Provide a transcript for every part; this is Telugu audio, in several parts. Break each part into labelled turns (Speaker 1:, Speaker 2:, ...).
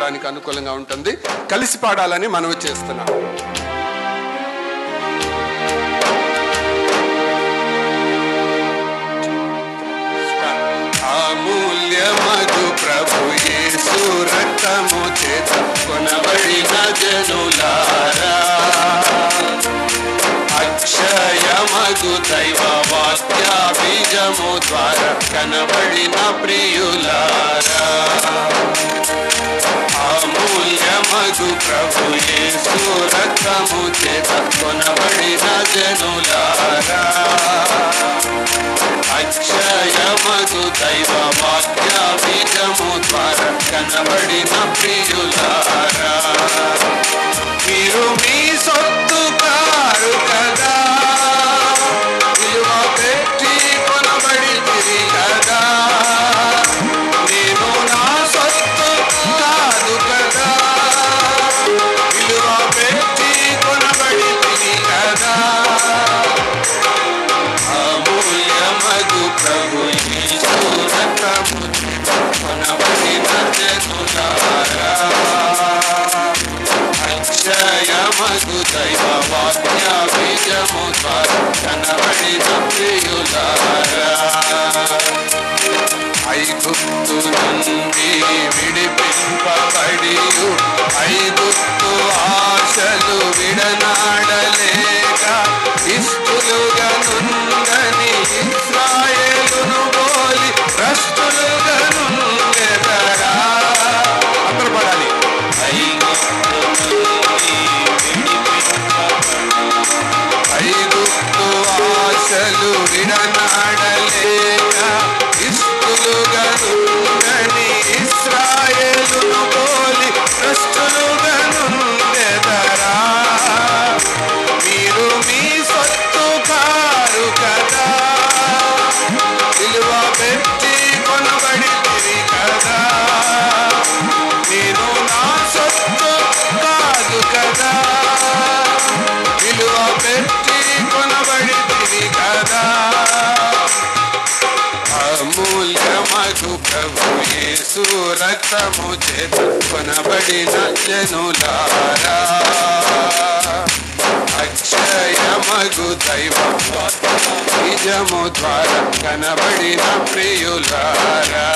Speaker 1: పాడడానికి అనుకూలంగా ఉంటుంది. కలిసి పాడాలని మనవి చేస్తున్నాం. అమూల్యమగు ప్రభు యేసు రక్తము చేత కొనబడిన జనులా అక్షయమగు దైవ వాక్య బీజము ద్వారా కనబడిన ప్రియులారా. అమూల్యమగు ప్రభు యేసు రక్తము చేత కొనబడిన జనులారా. అక్షయమగు దైవ వాక్య బీజము ద్వారా కనబడిన ప్రియులారా. మీరు మీ సొత్తు కారు కదా. ಬಿಂಬ ಪಡೆಯು. ಐಗುತ್ತು ಆಶಲು ವಿಡನಾಡಲು రక్తము చేత కొనబడిన జనులారా అక్షయమగు దైవ నిజము ద్వారా కనబడిన ప్రియులారా.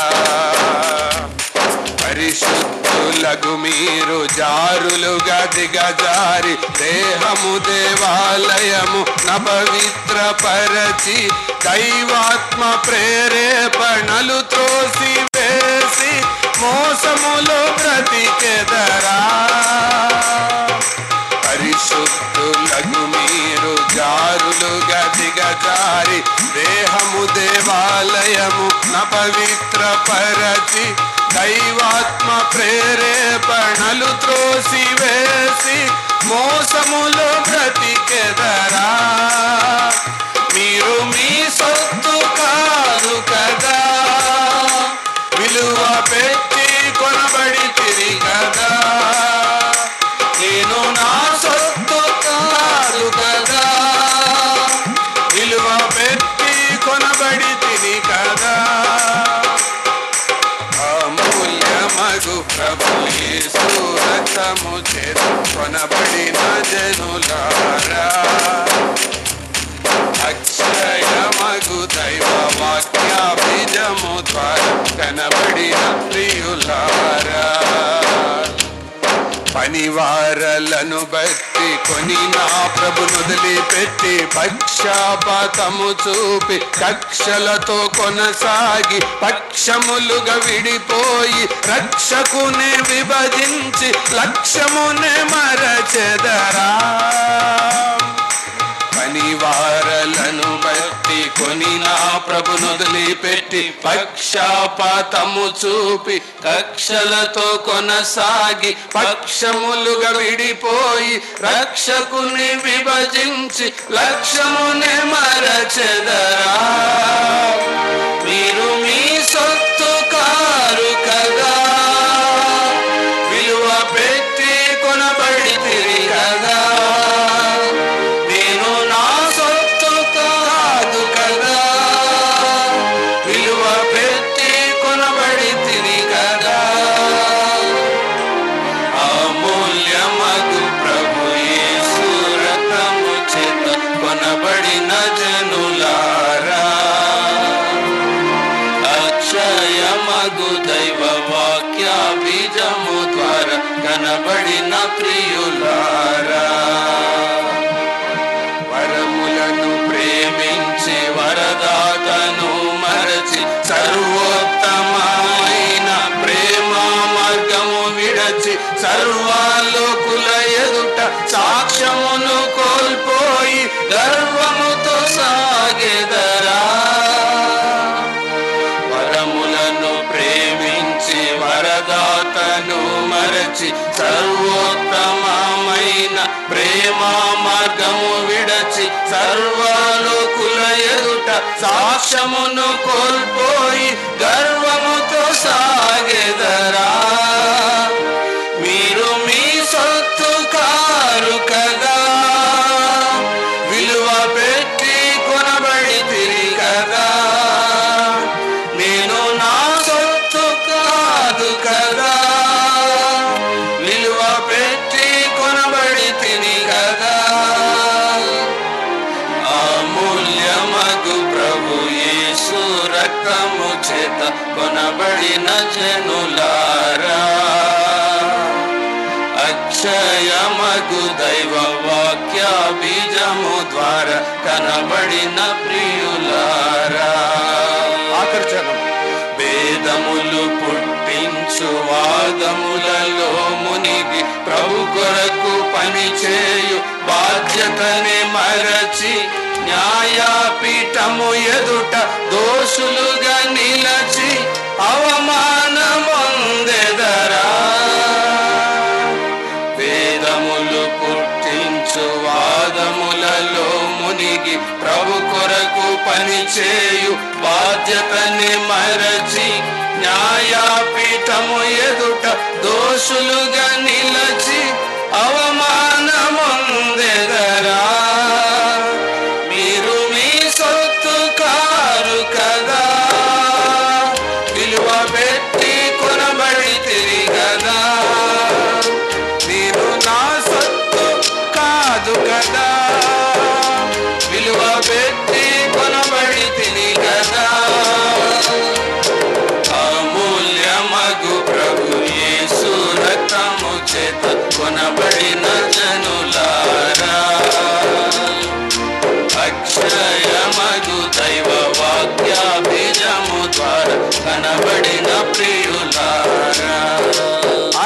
Speaker 1: పరిశుద్ధులగు మీరు జారులుగా దిగజారి దేహము దేవాలయము నపవిత్ర పరచి దైవాత్మ ప్రేరేపణలు త్రోసి మోసములో బ్రతికెదరా? పరిశుద్ధులగు మీరు జారులుగా దిగజారి దేహము దేవాలయము పవిత్ర పరచి దైవాత్మ ప్రేరేపణలు త్రోసి వేసి మోసములో బ్రతికెదరా? మీరు మీ సొత్తు కాదు కదా? విలువ పెట్టి కొనబడిన జనులారా అక్షయమగు దైవ వాక్య బీజము ద్వారా కనబడిన ప్రియులారా పనివారలను బట్టి కొని నా ప్రభును వదిలిపెట్టి పక్షపాతము చూపి కక్షలతో కొనసాగి పక్షములుగా విడిపోయి రక్షకుని విభజించి లక్ష్యమునే మరచెదరా. పనివారలను కొని నా ప్రభును పెట్టి పక్షాపాతము చూపి కక్షలతో కొనసాగి పక్షములుగా విడిపోయి రక్షకుని విభజించి లక్ష్యముని మరచెదరా. మీరు మీ సొత్తు కారు కదా. విలువ పెట్టి కొనబడి కదా.
Speaker 2: కనబడిన ప్రియులారా మరచి సర్వోత్తమమైన ప్రేమ మార్గము విడచి సర్వలోకుల ఎదుట సాక్ష్యమును కోల్పోయి గర్వ చేత కొనబడిన జనులారా అక్షయమగు దైవ వాక్య బీజము ద్వారా కనబడిన ప్రియులారా వేదములు పుట్టించు వాదములలో మునిగి ప్రభు కొరకు పనిచేయు బాధ్యతని మరచి న్యాయపీఠము ఎదుట దోషులుగా నిలచి అవమానమొందెదరా? వేదములు పుట్టించు వాదములలో మునిగి ప్రభు కొరకు పనిచేయు బాధ్యతని మరచి న్యాయపీఠము ఎదుట దోషులుగా నిలచి అవమానము పెట్టి కొనబడి తిరిగదా నేను నా సొత్తు కాదు కదా. విలువ పెట్టి కొనబడి తిని అమూల్యమగు ప్రభు యేసు రక్తము చేత కొనబడిన జనులారా. అక్షయమగు దైవ వాక్య ద్వారా కనబడిన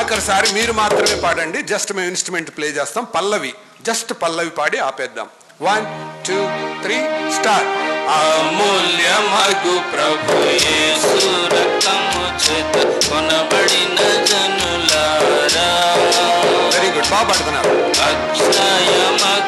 Speaker 1: ఆఖరిసారి మీరు మాత్రమే పాడండి. జస్ట్ మేము ఇన్స్ట్రుమెంట్ ప్లే చేస్తాం. పల్లవి జస్ట్ పల్లవి పాడి ఆపేద్దాం. వన్ టూ త్రీ స్టార్ట్
Speaker 2: అమూల్యమగు ప్రభు యేసు రక్తము చేత కొనబడిన జనులారా.
Speaker 1: వెరీ గుడ్ బాగా పాడుతున్నారు.
Speaker 2: అక్షయమగు